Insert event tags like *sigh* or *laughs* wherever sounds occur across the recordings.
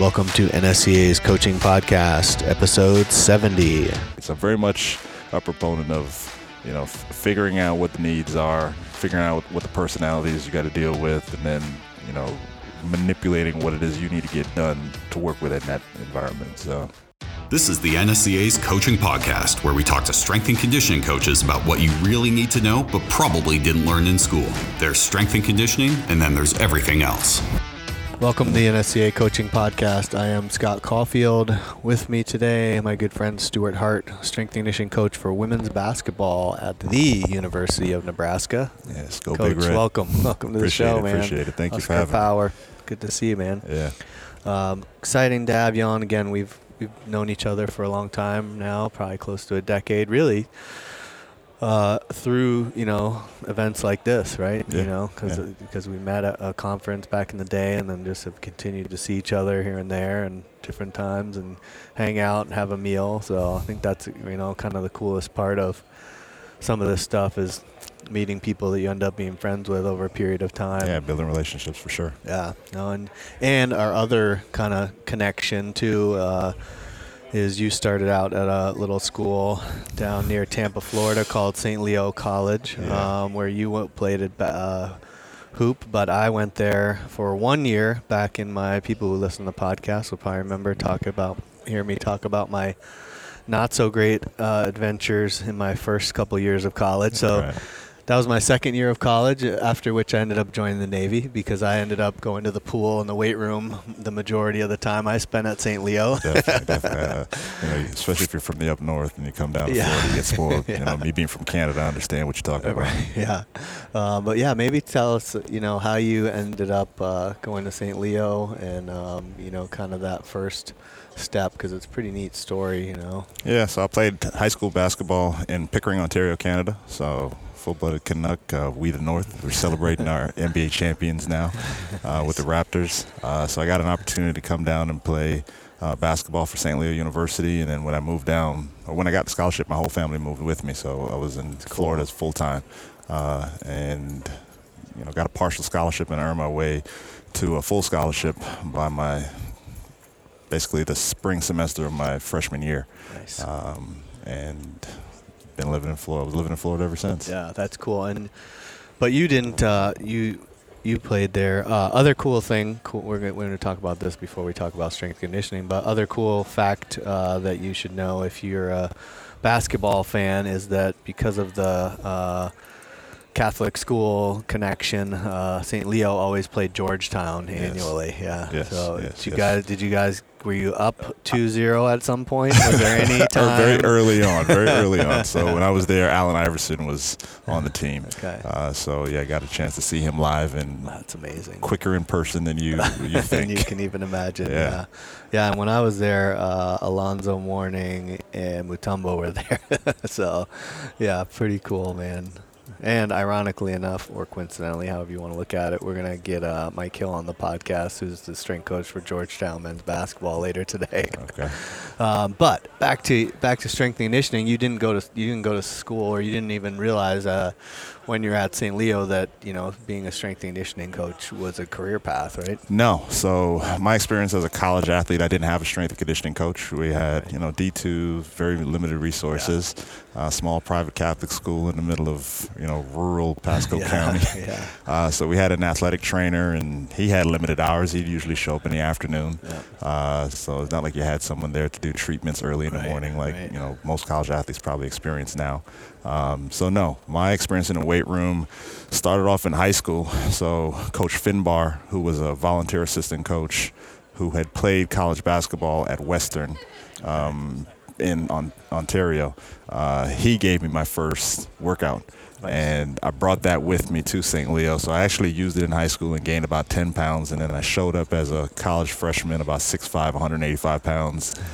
Welcome to NSCA's Coaching Podcast, episode 70. So I'm very much a proponent of, you know, f- figuring out what the needs are, figuring out what the personalities you got to deal with, and then, you know, manipulating what it is you need to get done to work within that environment. So. This is the NSCA's Coaching Podcast, where we talk to strength and conditioning coaches about what you really need to know but probably didn't learn in school. There's strength and conditioning, and then there's everything else. Welcome to the NSCA Coaching Podcast. I am Scott Caulfield. With me today, my good friend Stuart Hart, strength and conditioning coach for women's basketball at the University of Nebraska. Yes, go coach, Big Red. welcome. Welcome to appreciate the show, it, man. Appreciate it. Thank Oscar you for having Power. Good to see you, man. Yeah. Um, exciting to have you on again. We've we've known each other for a long time now, probably close to a decade, really. Uh, through you know events like this, right? Yeah, You know, because yeah. because we met at a conference back in the day, and then just have continued to see each other here and there, and different times, and hang out and have a meal. So I think that's you know kind of the coolest part of some of this stuff is meeting people that you end up being friends with over a period of time. Yeah, building relationships for sure. Yeah, no, and and our other kind of connection to. uh, is you started out at a little school down near Tampa, Florida, called St. Leo College, Yeah. um, where you played at uh, hoop. But I went there for one year back in my. People who listen to the podcast will probably remember talk about hear me talk about my not so great uh, adventures in my first couple years of college. So. That was my second year of college, after which I ended up joining the Navy because I ended up going to the pool and the weight room the majority of the time I spent at St. Leo. Definitely, definitely. Uh, *laughs* you know, especially if you're from the up north and you come down to Yeah. Florida, you get spoiled. *laughs* You know, me being from Canada, I understand what you're talking about. *laughs* Yeah. Uh, but yeah, maybe tell us, you know, how you ended up uh, going to St. Leo and, um, you know, kind of that first step because it's a pretty neat story, you know. Yeah, so I played high school basketball in Pickering, Ontario, Canada. So full-blooded Canuck, uh, we the North. We're celebrating our *laughs* NBA champions now uh, with the Raptors. Uh, so I got an opportunity to come down and play uh, basketball for St. Leo University. And then when I moved down, or when I got the scholarship, my whole family moved with me. So I was in Florida full time, uh, and you know got a partial scholarship and earned my way to a full scholarship by my basically the spring semester of my freshman year Nice. um, and been living in Florida. I was living in Florida ever since. Yeah, that's cool. And but you didn't. Uh, you you played there. Uh, other cool thing. Cool, we're going to talk about this before we talk about strength conditioning. But other cool fact uh, that you should know if you're a basketball fan is that because of the uh, Catholic school connection, uh, St. Leo always played Georgetown Yes. annually. Yeah. Yes, So yes, did you guys did you guys were you up 2-0 at some point? Was there any *laughs* time? very early on, very early on. *laughs* So when I was there, Allen Iverson was on the team. Okay. Uh, so yeah, I got a chance to see him live and That's amazing. quicker in person than you you *laughs* than think. you can even imagine. Yeah. Yeah, yeah. and when I was there, uh, Alonzo Mourning and Mutombo were there. so, yeah, pretty cool, man. And ironically enough, or coincidentally, however you want to look at it, we're gonna get uh, Mike Hill on the podcast, who's the strength coach for Georgetown men's basketball later today. okay. Um, *laughs* but back to back to strength and conditioning. You didn't go to you didn't go to school, or you didn't even realize uh, when you're at St. Leo that you know being a strength and conditioning coach was a career path, right? No. So my experience as a college athlete, I didn't have a strength and conditioning coach. We had, you know, D2, very limited resources, uh, small private Catholic school in the middle of, you know, rural Pasco *laughs* Yeah, County. *laughs* yeah. *laughs* Uh, so we had an athletic trainer, and he had limited hours. He'd usually show up in the afternoon. Yeah. Uh, so it's not like you had someone there to do treatments early in the morning, like right. you know most college athletes probably experience now. Um, so no, my experience in the weight room started off in high school. So Coach Finbar, who was a volunteer assistant coach, who had played college basketball at Western. Um, in on, Ontario, uh, he gave me my first workout, and I brought that with me to St. Leo. So I actually used it in high school and gained about 10 pounds, and then I showed up as a college freshman, about 6'5", 185 pounds. *laughs*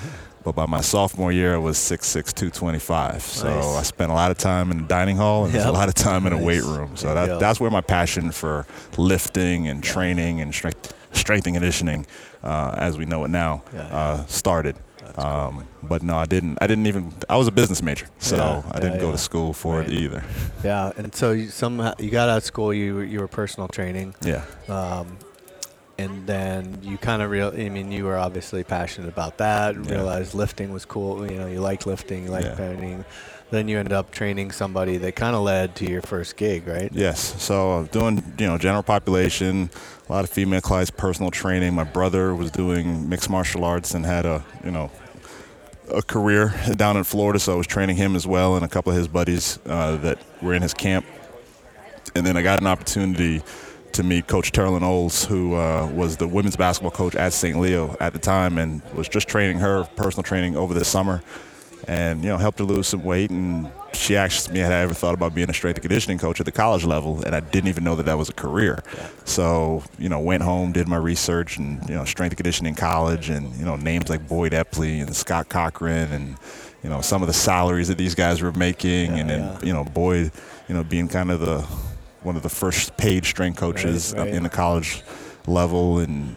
But by my sophomore year, I was 6'6", 225. So Nice. I spent a lot of time in the dining hall and Yep. a lot of time in a weight room. So that, that's where my passion for lifting and training and strength, strength and conditioning, uh, as we know it now, uh, started. Um, but no, I didn't. I didn't even. I was a business major, so Yeah, I didn't yeah, go yeah. to school for Right. it either. Yeah, and so you somehow you got out of school. You were- you were personal training. Yeah. Um, and then you kind of real. I mean, you were obviously passionate about that. Yeah. Realized lifting was cool. You know, you like lifting, you like Yeah. Then you ended up training somebody that kind of led to your first gig, right? Yes. So doing, you know, general population, a lot of female clients, personal training. My brother was doing mixed martial arts and had a, you know, a career down in Florida. So I was training him as well and a couple of his buddies uh, that were in his camp. And then I got an opportunity to meet Coach Terlin Oles, who uh, was the women's basketball coach at St. Leo at the time, and was just training her personal training over the summer, and you know helped her lose some weight. And she asked me had I ever thought about being a strength and conditioning coach at the college level, and I didn't even know that that was a career. So you know went home, did my research, and you know strength and conditioning college, and you know names like Boyd Epley and Scott Cochran, and you know some of the salaries that these guys were making, and then yeah. you know Boyd, you know being kind of the one of the first paid strength coaches Right, right. in the college level and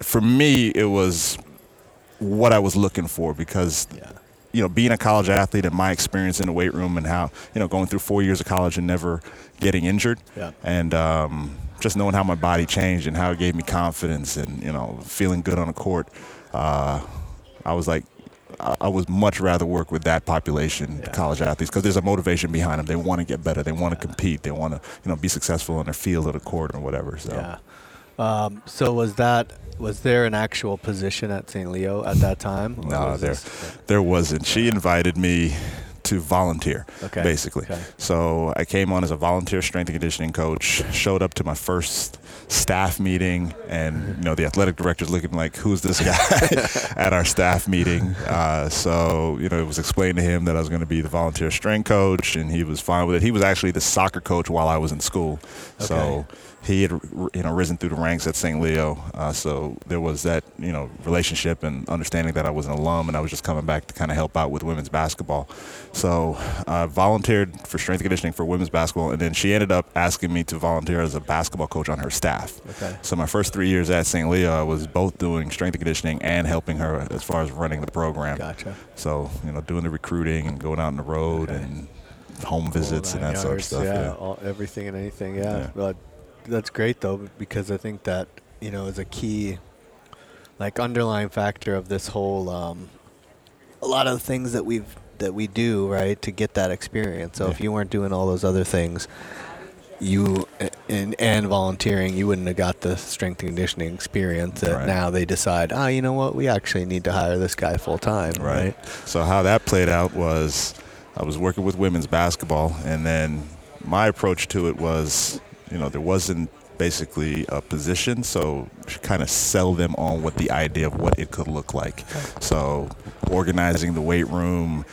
for me it was what I was looking for because Yeah. you know being a college athlete and my experience in the weight room and how you know going through four years of college and never getting injured Yeah. and um, just knowing how my body changed and how it gave me confidence and you know feeling good on the court uh, I was like I I would much rather work with that population, Yeah. college athletes, because there's a motivation behind them. They want to get better. They want to compete. They want to, you know, be successful in their field or the court or whatever. So Yeah. Um, so was that was there an actual position at St. Leo at that time? No, there, this- there wasn't. She invited me to volunteer, Okay, basically. okay. So I came on as a volunteer strength and conditioning coach. Showed up to my first staff meeting, and you know the athletic director's looking like, "Who's this guy?" *laughs* *laughs* at our staff meeting. Uh, so you know it was explained to him that I was going to be the volunteer strength coach, and he was fine with it. He was actually the soccer coach while I was in school, so Okay. He had you know risen through the ranks at St. Leo, uh, so there was that you know relationship and understanding that I was an alum and I was just coming back to kind of help out with women's basketball. So I volunteered for strength and conditioning for women's basketball, and then she ended up asking me to volunteer as a basketball coach on her staff. Okay. So my first three years at St. Leo, I was both doing strength and conditioning and helping her as far as running the program. Gotcha. So you know, doing the recruiting and going out on the road Okay. and home visits and that nine sort of stuff. Yeah, Yeah. All, everything and anything. Yeah. Yeah. But that's great though because I think that you know is a key, like underlying factor of this whole. Um, a lot of the things that we've that we do right to get that experience. So if you weren't doing all those other things, you and and volunteering, you wouldn't have got the strength and conditioning experience. That Right. now they decide, oh, you know what, we actually need to hire this guy full time. Right. So how that played out was I was working with women's basketball, and then my approach to it was, you know, there wasn't basically a position, so kind of sell them on what the idea of what it could look like. So organizing the weight room,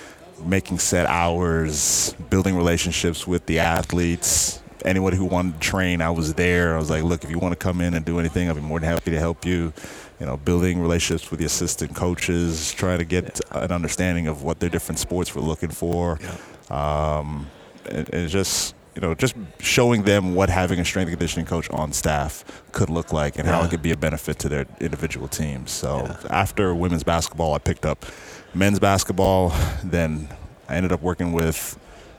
making set hours, building relationships with the athletes. Anyone who wanted to train, I was there. I was like, look, if you want to come in and do anything, I'll be more than happy to help you. You know, building relationships with the assistant coaches, trying to get an understanding of what their different sports were looking for. Um, and, and just you know, just showing them what having a strength and conditioning coach on staff could look like and how it could be a benefit to their individual teams. So Yeah. after women's basketball, I picked up men's basketball. Then I ended up working with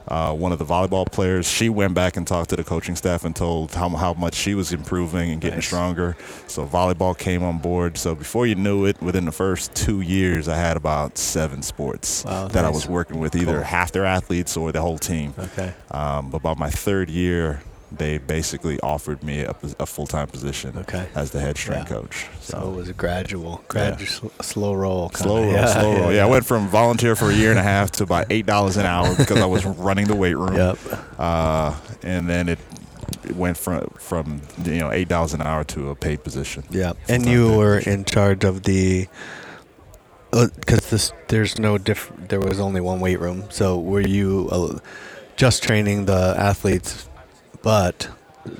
uh, one of the volleyball players. She went back and talked to the coaching staff and told how, how much she was improving and getting Nice. stronger. So volleyball came on board. So before you knew it, within the first two years, I had about seven sports Wow, that I was working with, either Cool. half their athletes or the whole team. Okay. Um, but by my third year, they basically offered me a, a full-time position Okay. as the head strength Yeah. coach. So it was a gradual, gradual, sl- slow roll. kinda. Slow roll, slow roll. *laughs* Yeah, I went from volunteer for a year and a half to about eight dollars an hour because I was running the weight room. Yep. Uh, and then it, it went from from you know eight dollars an hour to a paid position. Yeah, and you were position. in charge of the because this there's no diff. There was only one weight room, so were you uh, just training the athletes, but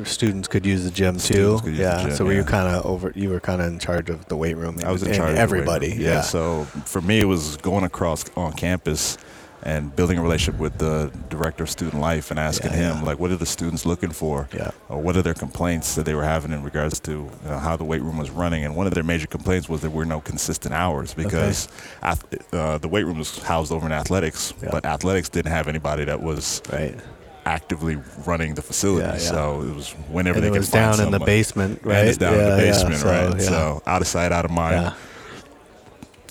students could use the gym too? Students could use the yeah. gym, so were you kind of over? You were kind of in charge of the weight room. I was in charge. of the everybody. Yeah, Yeah. So for me, it was going across on campus and building a relationship with the director of student life and asking Yeah, him yeah. like, what are the students looking for? Yeah. Or what are their complaints that they were having in regards to you know, how the weight room was running? And one of their major complaints was there were no consistent hours because ath- uh, the weight room was housed over in athletics, Yeah. but athletics didn't have anybody that was right. Actively running the facility. Yeah, yeah. So it was whenever And they it could was down in the basement, right? And it's down in Yeah, the yeah, basement, so, right? yeah. So out of sight, out of mind.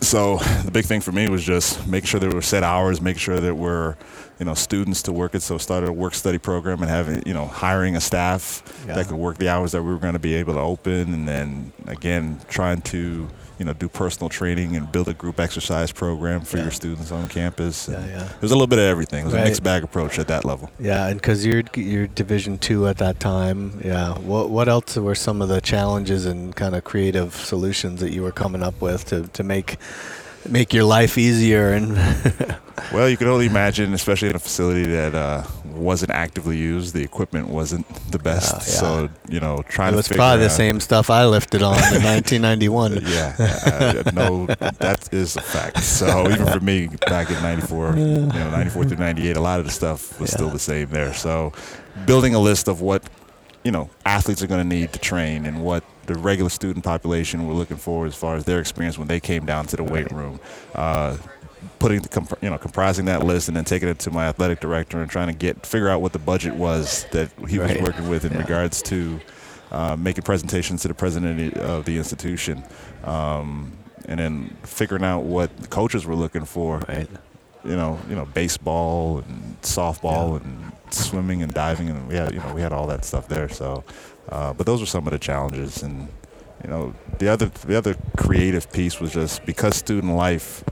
So *laughs* the big thing for me was just making sure there were set hours, making sure that we're, you know, students to work it. So started a work study program and having, you know, hiring a staff that could work the hours that we were going to be able to open, and then again trying to, you know, do personal training and build a group exercise program for Yeah. your students on campus. Yeah, And yeah. It was a little bit of everything. It was Right. a mixed bag approach at that level. Yeah, and because you're you're Division two at that time, yeah. What what else were some of the challenges and kind of creative solutions that you were coming up with to, to make make your life easier and *laughs* Well, you can only imagine, especially in a facility that uh, wasn't actively used, the equipment wasn't the best. Yeah, yeah. So you know, trying it to was figure probably the same stuff I lifted on in *laughs* 1991. Yeah, uh, no, that is a fact. So *laughs* even for me, back in '94, you know, '94 through '98, a lot of the stuff was Yeah. still the same there. So building a list of what you know athletes are going to need to train and what the regular student population were looking for as far as their experience when they came down to the weight room. Uh, putting the comp- you know comprising that list and then taking it to my athletic director and trying to get figure out what the budget was that he was working with in Yeah. regards to uh, making presentations to the president of the institution, um, and then figuring out what the coaches were looking for. Right. You know, you know, baseball and softball Yeah. and swimming and diving, and we had you know we had all that stuff there. So, uh, but those were some of the challenges, and you know, the other the other creative piece was just because student life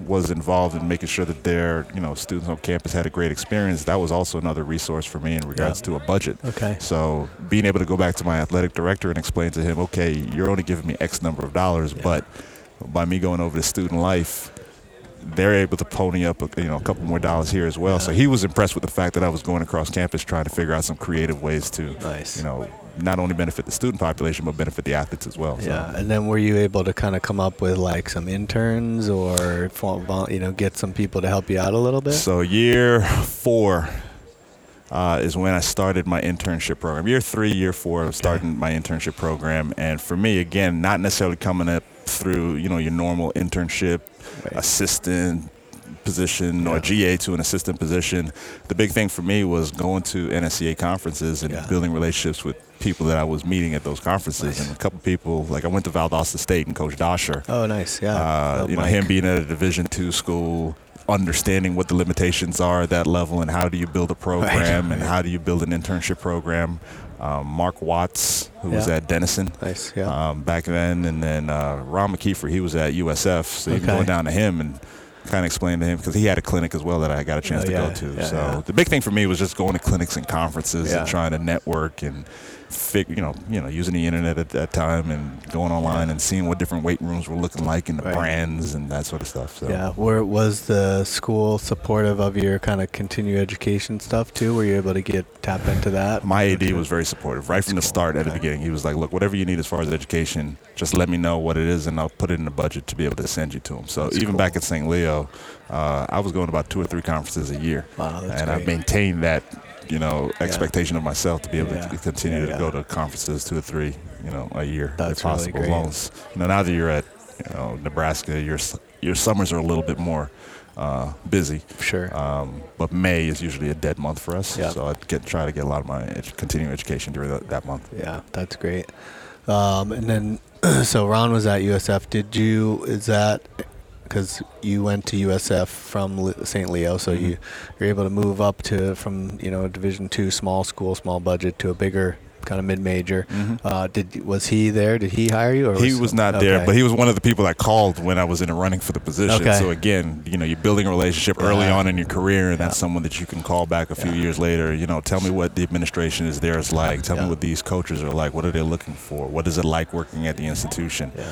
was involved in making sure that their you know students on campus had a great experience. That was also another resource for me in regards Yeah. to a budget. Okay. So being able to go back to my athletic director and explain to him, okay, you're only giving me X number of dollars, Yeah. but by me going over to student life, they're able to pony up, a, you know, a couple more dollars here as well. So he was impressed with the fact that I was going across campus trying to figure out some creative ways to, Nice. you know, not only benefit the student population but benefit the athletes as well. So- Yeah, and then were you able to kind of come up with like some interns or you know get some people to help you out a little bit? So year four uh, is when I started my internship program. Year three, year four, of starting my internship program, and for me, again, not necessarily coming up through you know your normal internship Right. assistant position or GA to an assistant position. The big thing for me was going to NSCA conferences and Yeah. building relationships with people that I was meeting at those conferences, Nice. and a couple people like I went to Valdosta State and Coach Dosher. Oh, nice. Yeah. Uh, Oh, you know, Mike. him being at a Division two school, understanding what the limitations are at that level, and how do you build a program, and right. how do you build an internship program. Um, Mark Watts, who was at Denison Nice. Yeah. um, back then, and then uh, Ron McKeefery, he was at USF. So Okay. going down to him and kind of explain to him because he had a clinic as well that I got a chance Oh, to yeah. go to. Yeah, so yeah. the big thing for me was just going to clinics and conferences Yeah. and trying to network and fig- you know, you know, using the internet at that time and going online and seeing what different weight rooms were looking like and the Right. brands and that sort of stuff. So Yeah. Where was the school supportive of your kind of continuing education stuff too? Were you able to get tap into that? my AD was very supportive right from the start at the beginning. He was like, "Look, whatever you need as far as education, just let me know what it is, and I'll put it in the budget to be able to send you to him." So That's even cool. back at St. Leo, uh, I was going about two or three conferences a year, Wow, that's and I great. maintained that, you know, Yeah. expectation of myself to be able Yeah. to continue Yeah, to yeah. go to conferences two or three, you know, a year That's if really possible. great. As long as you know, now that you're at, you know, Nebraska, your your summers are a little bit more uh, busy. Sure. Um, but May is usually a dead month for us, Yeah. so I get try to get a lot of my edu- continuing education during that, that month. Yeah, that's great. Um, and then, *clears throat* so Ron was at USF. Did you? Is that because you went to USF from St. Leo, so Mm-hmm. you you're able to move up to from you know a Division two small school, small budget to a bigger kind of mid major. Uh, did was he there? Did he hire you? Or Mm-hmm. He was not there, okay. but he was one of the people that called when I was in running for the position. Okay. So again, you know, you're building a relationship early Yeah. on in your career, and that's someone that you can call back a few Yeah. years later. You know, tell me what the administration is there is like. Tell Yeah. me what these coaches are like. What are they looking for? What is it like working at the institution? Yeah.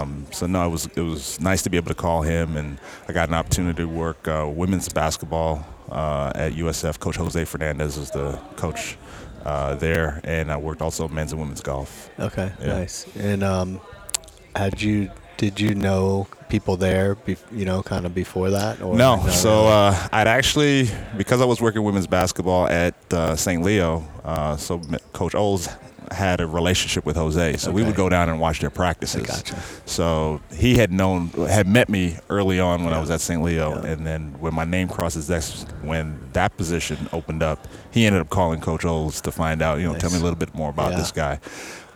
Um, so no, it was it was nice to be able to call him, and I got an opportunity to work uh, women's basketball uh, at USF. Coach Jose Fernandez is the coach uh, there, and I worked also men's and women's golf. Okay, Yeah. nice. And um, had you did you know people there? Bef- you know, kind of before that, or No, so uh, I'd actually because I was working women's basketball at uh, St. Leo. Uh, so Coach Oles had a relationship with Jose, so we would go down and watch their practices. gotcha. So he had known, had met me early on when I was at St. Leo, Yeah. and then when my name crosses, his desk, when that position opened up, he ended up calling Coach Oles to find out, you know, tell me a little bit more about Yeah. this guy.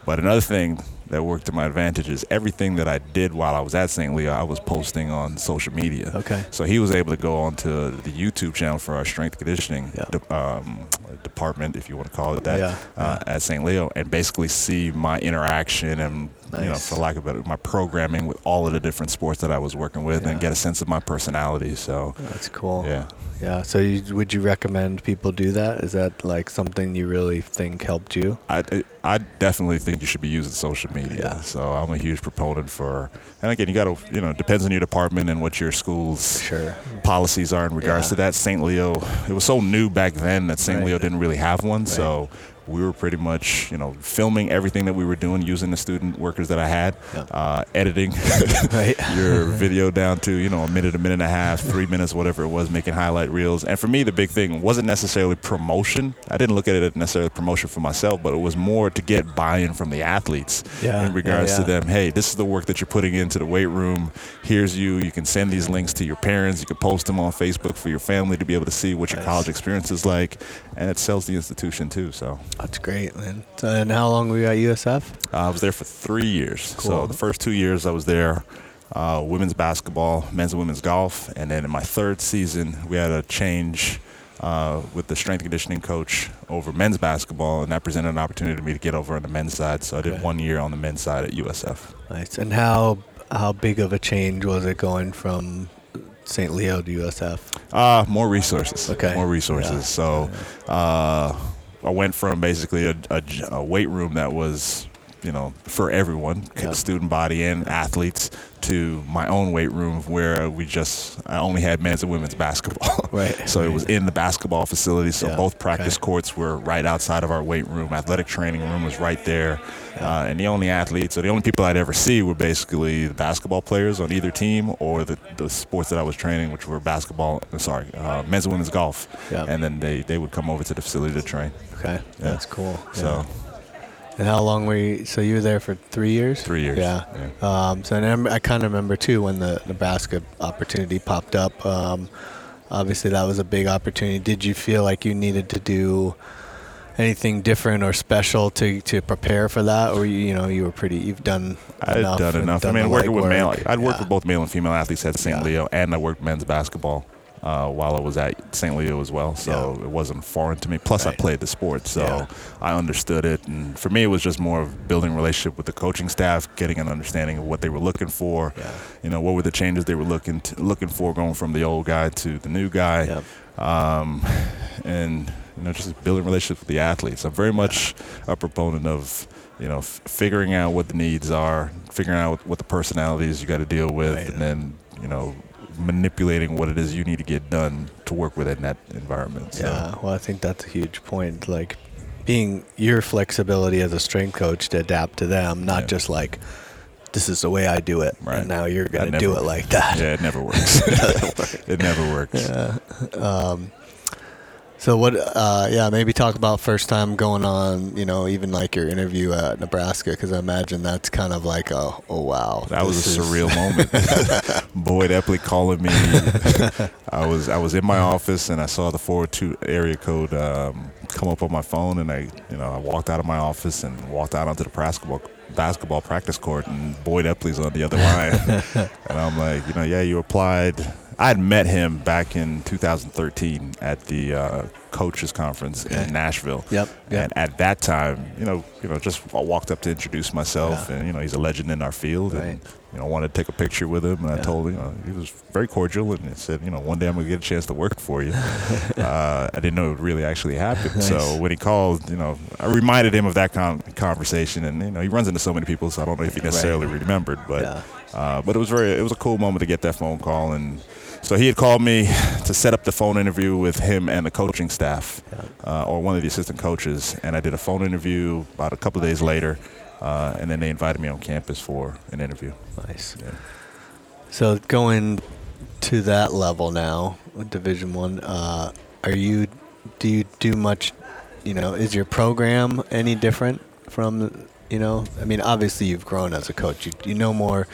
But another thing that worked to my advantage is everything that I did while I was at St. Leo, I was posting on social media. Okay. So he was able to go onto the YouTube channel for our strength conditioning Yeah. de- um, department, if you want to call it that, Yeah, uh, at St. Leo, and basically see my interaction and, you know, for lack of better, my programming with all of the different sports that I was working with, Yeah. and get a sense of my personality. So, That's cool. yeah. Yeah. So you, would you recommend people do that? Is that like something you really think helped you? I, I definitely think you should be using social media. Yeah. So I'm a huge proponent for, and again, you got to, you know, depends on your department and what your school's Sure. policies are in regards Yeah. to that. St. Leo, it was so new back then that St. Right. Leo didn't really have one. So we were pretty much, you know, filming everything that we were doing using the student workers that I had, Yeah. uh, editing *laughs* your *laughs* video down to, you know, a minute, a minute and a half, three minutes, whatever it was, making highlight reels. And for me, the big thing wasn't necessarily promotion. I didn't look at it as necessarily promotion for myself, but it was more to get buy-in from the athletes Yeah, in regards yeah. to them. Hey, this is the work that you're putting into the weight room. Here's you. You can send these links to your parents. You can post them on Facebook for your family to be able to see what your Nice. college experience is like. And it sells the institution too. So That's great, man. So, and how long were you at USF? uh, I was there for three years. Cool. So the first two years I was there, uh, women's basketball, men's and women's golf, and then in my third season we had a change uh, with the strength conditioning coach over men's basketball, and that presented an opportunity to me to get over on the men's side. So I did Okay. one year on the men's side at USF. Nice. And how how big of a change was it going from St. Leo to USF? Uh, more resources. Okay. More resources. Yeah. So uh, I went from basically a, a, a weight room that was, you know, for everyone, Yeah. student body and athletes, to my own weight room where we just, I only had men's and women's basketball. *laughs* Right. so it was in the basketball facility. So Yeah. both practice Okay. courts were right outside of our weight room. Athletic training room was right there. Uh, and the only athletes, or the only people I'd ever see were basically the basketball players on either team or the, the sports that I was training, which were basketball, uh, sorry, uh, men's and women's golf. Yeah. And then they, they would come over to the facility to train. Okay. That's cool. So Yeah. And how long were you? So you were there for three years. Three years, Yeah. Um, so I, I kind of remember too when the Nebraska opportunity popped up. Um, obviously, that was a big opportunity. Did you feel like you needed to do anything different or special to, to prepare for that, or you, you know you were pretty you've done I'd enough done enough. I mean, working with legwork. male, I'd worked with both male and female athletes at St. Yeah. Leo, and I worked men's basketball uh, while I was at St. Leo as well. So Yeah. it wasn't foreign to me. Plus, I played the sport, so Yeah. I understood it. And for me, it was just more of building relationship with the coaching staff, getting an understanding of what they were looking for. Yeah. You know, what were the changes they were looking to, looking for, going from the old guy to the new guy. Um, and you know just building relationships with the athletes. I'm very much a proponent of you know f- figuring out what the needs are, figuring out what the personalities you got to deal with, Right. and then you know manipulating what it is you need to get done to work within that environment. So, Yeah, well, I think that's a huge point. Like being your flexibility as a strength coach to adapt to them, not Yeah. just like this is the way I do it, Right. and now you're gonna do it like that. yeah, it never works. *laughs* it never works. *laughs* Um, so what? Uh, yeah, maybe talk about first time going on. You know, even like your interview at Nebraska, because I imagine that's kind of like a oh wow. That was a is- surreal *laughs* moment. Boyd Epley calling me. I was I was in my office and I saw the 402 area code um, come up on my phone and I you know I walked out of my office and walked out onto the basketball basketball practice court and Boyd Epley's on the other line *laughs* and I'm like you know yeah you applied. I had met him back in 2013 at the uh, coaches conference Okay. in Nashville. Yep, yep. And at that time, you know, you know, just I walked up to introduce myself, Yeah. and you know, he's a legend in our field, Right. and you know, wanted to take a picture with him, and I told him, you know, he was very cordial, and he said, you know, one day I'm gonna get a chance to work for you. *laughs* uh, I didn't know it really actually happened. *laughs* So when he called, you know, I reminded him of that con- conversation, and you know, he runs into so many people, so I don't know if he necessarily remembered, but Yeah. Uh, but it was very, it was a cool moment to get that phone call, and so he had called me to set up the phone interview with him and the coaching staff, uh, or one of the assistant coaches, and I did a phone interview about a couple of days later, uh, and then they invited me on campus for an interview. Nice. Yeah. So going to that level now, with Division One, uh, are you? Do you do much? You know, is your program any different from you know? I mean, obviously you've grown as a coach. You you know more.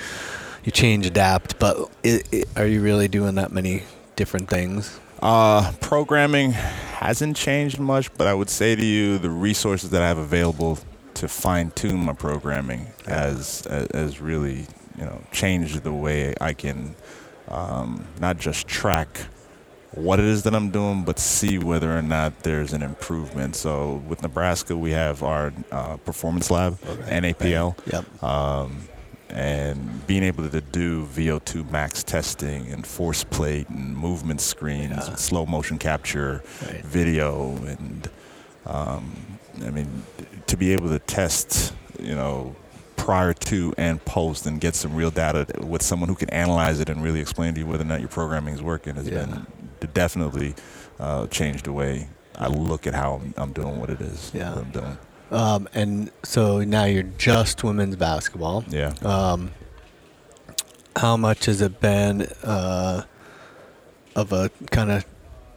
You change, adapt, but it, it, are you really doing that many different things? Uh, programming hasn't changed much, but I would say to you the resources that I have available to fine tune my programming has has really you know changed the way I can um, not just track what it is that I'm doing, but see whether or not there's an improvement. So with Nebraska, we have our uh, performance lab, okay. NAPL. Yep. Um, and being able to do VO2 max testing and force plate and movement screens, yeah. slow motion capture, right. video, and um, I mean, to be able to test, you know, prior to and post and get some real data with someone who can analyze it and really explain to you whether or not your programming is working has yeah. been definitely uh, changed the way I look at how I'm, I'm doing what it is. Yeah. I'm doing. Um, and so now you're just women's basketball. Yeah. Um, how much has it been uh, of a kind of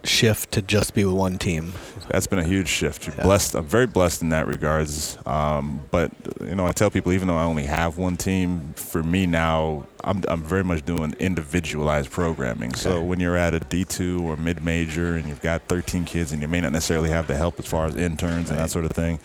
shift to just be with one team? That's been a huge shift. Yeah. Blessed. I'm very blessed in that regards. Um, but you know, I tell people even though I only have one team, for me now, I'm I'm very much doing individualized programming. Okay. So when you're at a D2 or mid major and you've got 13 kids and you may not necessarily have the help as far as interns right. and that sort of thing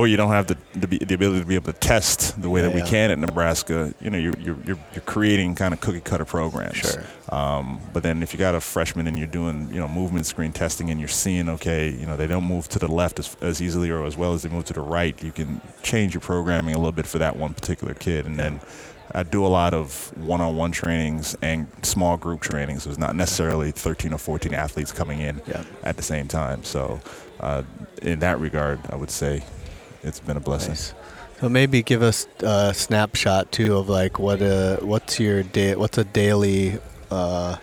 or you don't have the, the, the ability to be able to test the way yeah, that we yeah. can at Nebraska, you know, you're, you're, you're, you're creating kind of cookie cutter programs. Sure. Um, but then if you got a freshman and you're doing, you know, movement screen testing and you're seeing, okay, you know, they don't move to the left as, as easily or as well as they move to the right, you can change your programming a little bit for that one particular kid. And then I do a lot of one-on-one trainings and small group trainings. So it's not necessarily 13 or 14 athletes coming in yeah. at the same time. So uh, in that regard, I would say it's been a blessing. Nice. So maybe give us a snapshot too of like what a what's your day what's a daily uh,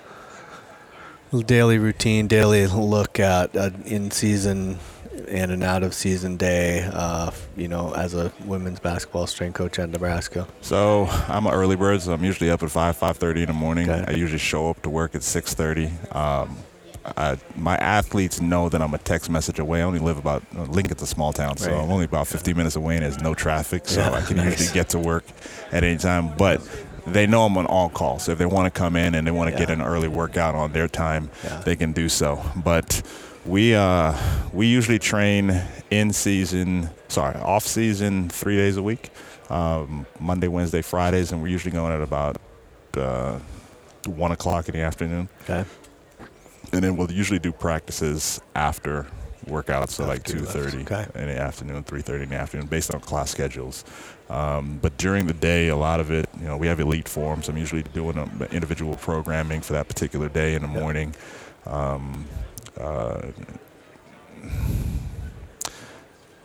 daily routine daily look at an in season and an out of season day uh, you know as a women's basketball strength coach at Nebraska. So I'm an early bird, so I'm usually up at five five thirty in the morning. Okay. I usually show up to work at six thirty. Um, I, my athletes know that I'm a text message away. I only live about uh, Lincoln's a small town, so right. I'm only about 15 minutes away, and there's no traffic, so yeah, I can nice. usually get to work at any time. But they know I'm on all call, so if they want to come in and they want to yeah. get an early workout on their time, yeah. they can do so. But we uh, we usually train in season, sorry, off season, three days a week, um, Monday, Wednesday, Fridays, and we're usually going at about uh, one o'clock in the afternoon. Okay and then we'll usually do practices after workouts, so like two thirty okay. in the afternoon, three thirty in the afternoon, based on class schedules. Um, but during the day, a lot of it, you know, we have elite forms. I'm usually doing um, individual programming for that particular day in the morning. Um, uh,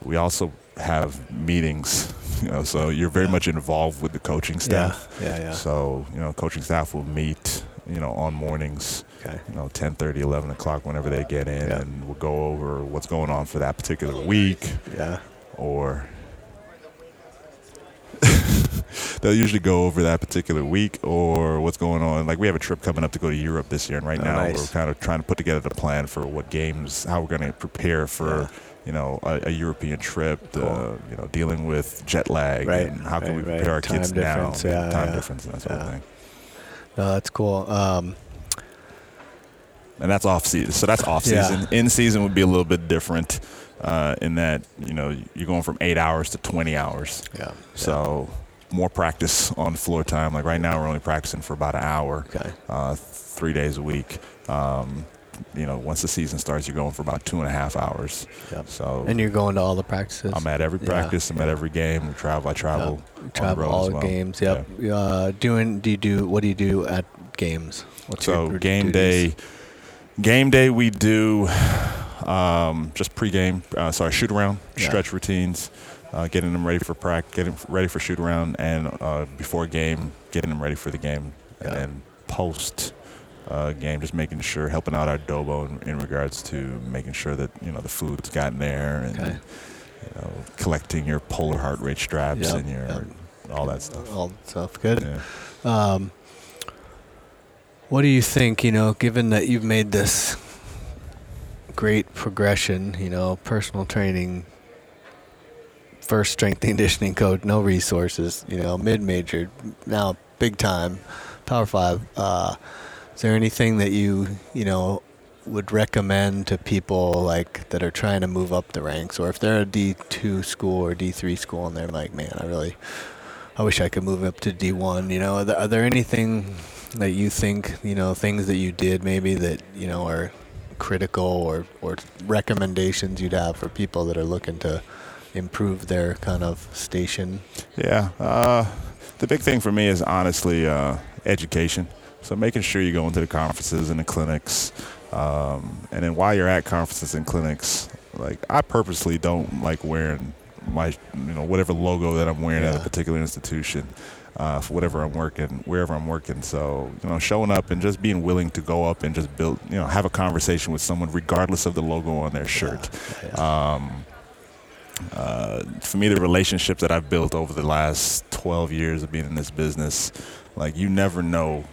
we also have meetings, you know, so you're very much involved with the coaching staff. Yeah, yeah, yeah. So, you know, coaching staff will meet, you know, on mornings Okay. You know, 10, 30, 11 o'clock whenever they get in, yeah. and we'll go over what's going on for that particular week. Yeah. Or *laughs* they'll usually go over that particular week or what's going on. Like we have a trip coming up to go to Europe this year, and right oh, now nice. we're kind of trying to put together the plan for what games, how we're going to prepare for. Yeah. You know, a, a, European trip, cool. uh, you know, dealing with jet lag, right. and how can right, we prepare right. our time kids now, yeah, time yeah. difference, and that sort of thing. No, that's cool. Um, and that's off season. So that's off season. Yeah. In season would be a little bit different uh, in that you know you're going from eight hours to 20 hours. Yeah. So more practice on floor time. Like right now, we're only practicing for about an hour. Okay. Uh, three days a week. Um, you know, once the season starts, you're going for about two and a half hours. Yep. So and you're going to all the practices. I'm at every practice. Yeah. I'm at every game. We travel. I travel. Yep. Travel all the well. games. Yep. Yeah. Uh, doing. Do you do? What do you do at games? What's so game duties? day Game day, we do um, just pregame, uh, sorry, shoot around, yeah. stretch routines, uh, getting them ready for practice, getting ready for shoot around, and uh, before game, getting them ready for the game, yeah. and then post uh, game, just making sure, helping out our dobo in, in, regards to making sure that you know the food's gotten there and okay. you know collecting your polar heart rate straps yep. and your yep. all that stuff. All that stuff, good. Yeah. Um, what do you think, you know, given that you've made this great progression, you know, personal training first strength *laughs* conditioning coach, no resources, you know, mid major, now big time, Power Five. Uh, there anything that you, you know, would recommend to people like that are trying to move up the ranks, or if they're a D two school or D three school and they're like, man, I really, I wish I could move up to D one. You know, are there, are there anything that you think, you know, things that you did maybe that you know are critical or or recommendations you'd have for people that are looking to improve their kind of station? Yeah, uh, the big thing for me is honestly uh, education. So making sure you go into the conferences and the clinics, um, and then while you're at conferences and clinics, like I purposely don't like wearing my you know whatever logo that I'm wearing yeah. at a particular institution. Uh, for whatever I'm working, wherever I'm working. So, you know, showing up and just being willing to go up and just build, you know, have a conversation with someone regardless of the logo on their shirt. Yeah. Yeah. Um, uh, for me, the relationships that I've built over the last 12 years of being in this business, like you never know,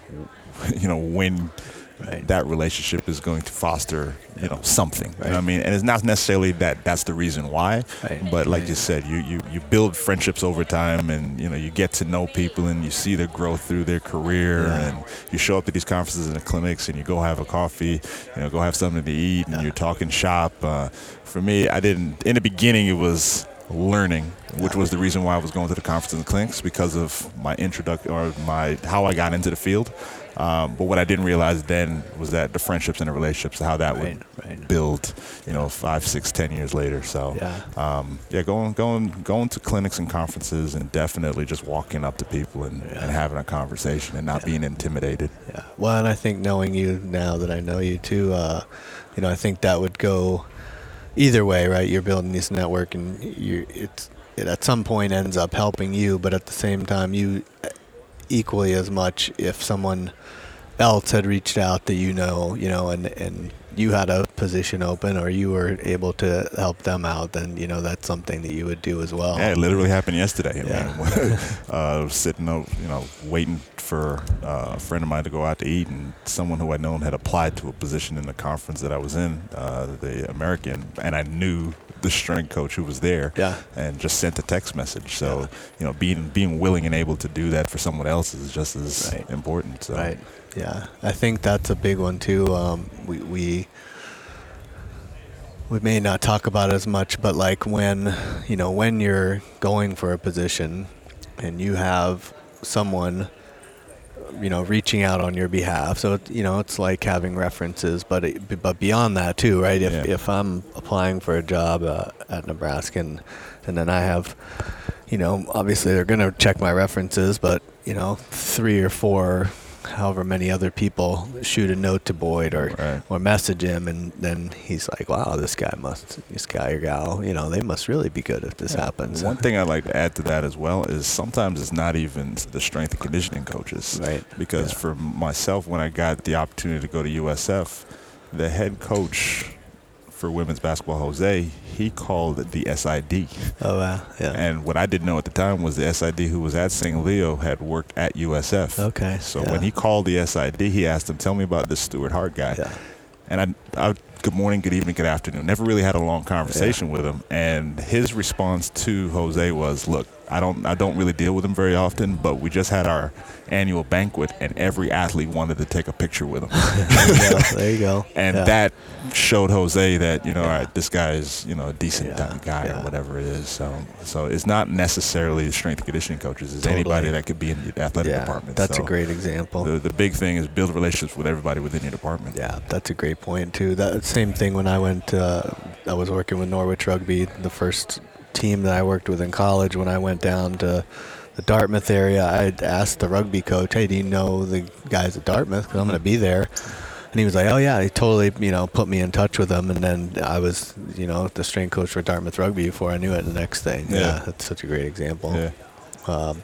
*laughs* you know, when right. that relationship is going to foster you know something right. you know what i mean and it's not necessarily that that's the reason why right. but like you said you, you you build friendships over time and you know you get to know people and you see their growth through their career yeah. and you show up to these conferences and the clinics and you go have a coffee you know go have something to eat and yeah. you're talking shop uh, for me i didn't in the beginning it was learning, which was the reason why I was going to the conferences and clinics because of my introduction or my how I got into the field. Um, but what I didn't realize then was that the friendships and the relationships, how that right, would right. build, you know, five, six, ten years later. So, yeah, um, yeah, going, going, going to clinics and conferences, and definitely just walking up to people and, yeah. and having a conversation and not yeah. being intimidated. Yeah. Well, and I think knowing you now that I know you too, uh, you know, I think that would go either way, right? You're building this network, and you it's it at some point ends up helping you, but at the same time, you equally as much if someone else had reached out that you know, you know, and and you had a position open or you were able to help them out, then you know that's something that you would do as well. Yeah, it literally happened yesterday. Yeah. I *laughs* uh, sitting, up, you know, waiting for uh, a friend of mine to go out to eat, and someone who I'd known had applied to a position in the conference that I was in, uh, the American, and I knew the strength coach who was there yeah. and just sent a text message. So, yeah. you know, being being willing and able to do that for someone else is just as right. important. So. Right. Yeah. I think that's a big one too. Um, we, we we may not talk about as much, but like when you know when you're going for a position and you have someone you know reaching out on your behalf. So you know it's like having references, but it, but beyond that too, right? If yeah. if I'm applying for a job uh, at Nebraska and, and then I have, you know, obviously they're gonna check my references, but you know three or four however many other people shoot a note to Boyd or right. or message him, and then he's like, "Wow, this guy must, this guy or gal, you know, they must really be good if this yeah. happens." One thing *laughs* I'd like to add to that as well is sometimes it's not even the strength and conditioning coaches, right? Because yeah. for myself, when I got the opportunity to go to USF, the head coach for women's basketball, Jose, he called it the SID. Oh wow! Yeah. And what I didn't know at the time was the SID who was at St. Leo had worked at USF. Okay. So yeah. when he called the SID, he asked him, "Tell me about this Stuart Hart guy." Yeah. And I, I good morning, good evening, good afternoon. Never really had a long conversation yeah. with him, and his response to Jose was, "Look, I don't I don't really deal with him very often, but we just had our annual banquet, and every athlete wanted to take a picture with him. *laughs* there, you go. there you go. and yeah. that showed Jose that you know, yeah. all right, this guy is you know a decent guy or whatever it is. So so it's not necessarily the strength and conditioning coaches. It's totally. anybody that could be in the athletic department. That's so a great example. The, the big thing is build relationships with everybody within your department. Yeah, that's a great point too. That same thing when I went. Uh, I was working with Norwich Rugby the first team that I worked with in college, when I went down to the Dartmouth area, I asked the rugby coach, "Hey, do you know the guys at Dartmouth? Because I'm going to be there." And he was like, "Oh yeah," he totally, you know, put me in touch with them, and then I was, you know, the strength coach for Dartmouth rugby before I knew it. The next thing, yeah, yeah that's such a great example. Yeah. Um,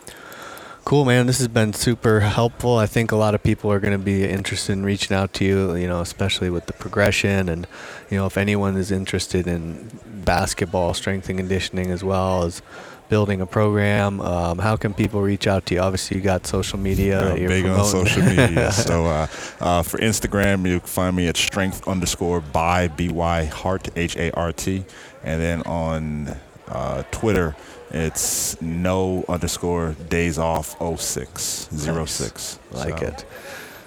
Cool, man. This has been super helpful. I think a lot of people are going to be interested in reaching out to you, you know, especially with the progression. And, you know, if anyone is interested in basketball, strength and conditioning, as well as building a program, um, how can people reach out to you? Obviously, you got social media. Yeah, big promoting. on social media. *laughs* so uh, uh, for Instagram, you can find me at strength underscore by B Y Hart, H A R T. And then on Uh, Twitter, it's no underscore days off 06, 06. Like So, it.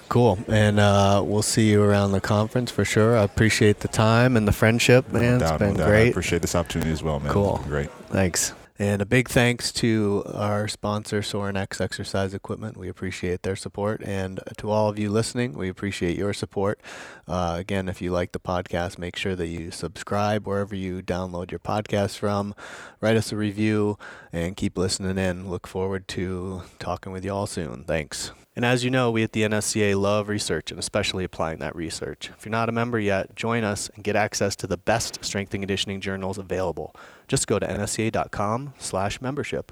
Cool. And uh, we'll see you around the conference for sure. I appreciate the time and the friendship, no man. doubt, it's no been. I great. appreciate this opportunity as well, man. Cool. Great. Thanks. And a big thanks to our sponsor, Sorinex Exercise Equipment. We appreciate their support. And to all of you listening, we appreciate your support. Uh, again, if you like the podcast, make sure that you subscribe wherever you download your podcast from. Write us a review and keep listening in. Look forward to talking with you all soon. Thanks. And as you know, we at the NSCA love research and especially applying that research. If you're not a member yet, join us and get access to the best strength and conditioning journals available. Just go to nsca.com slash membership.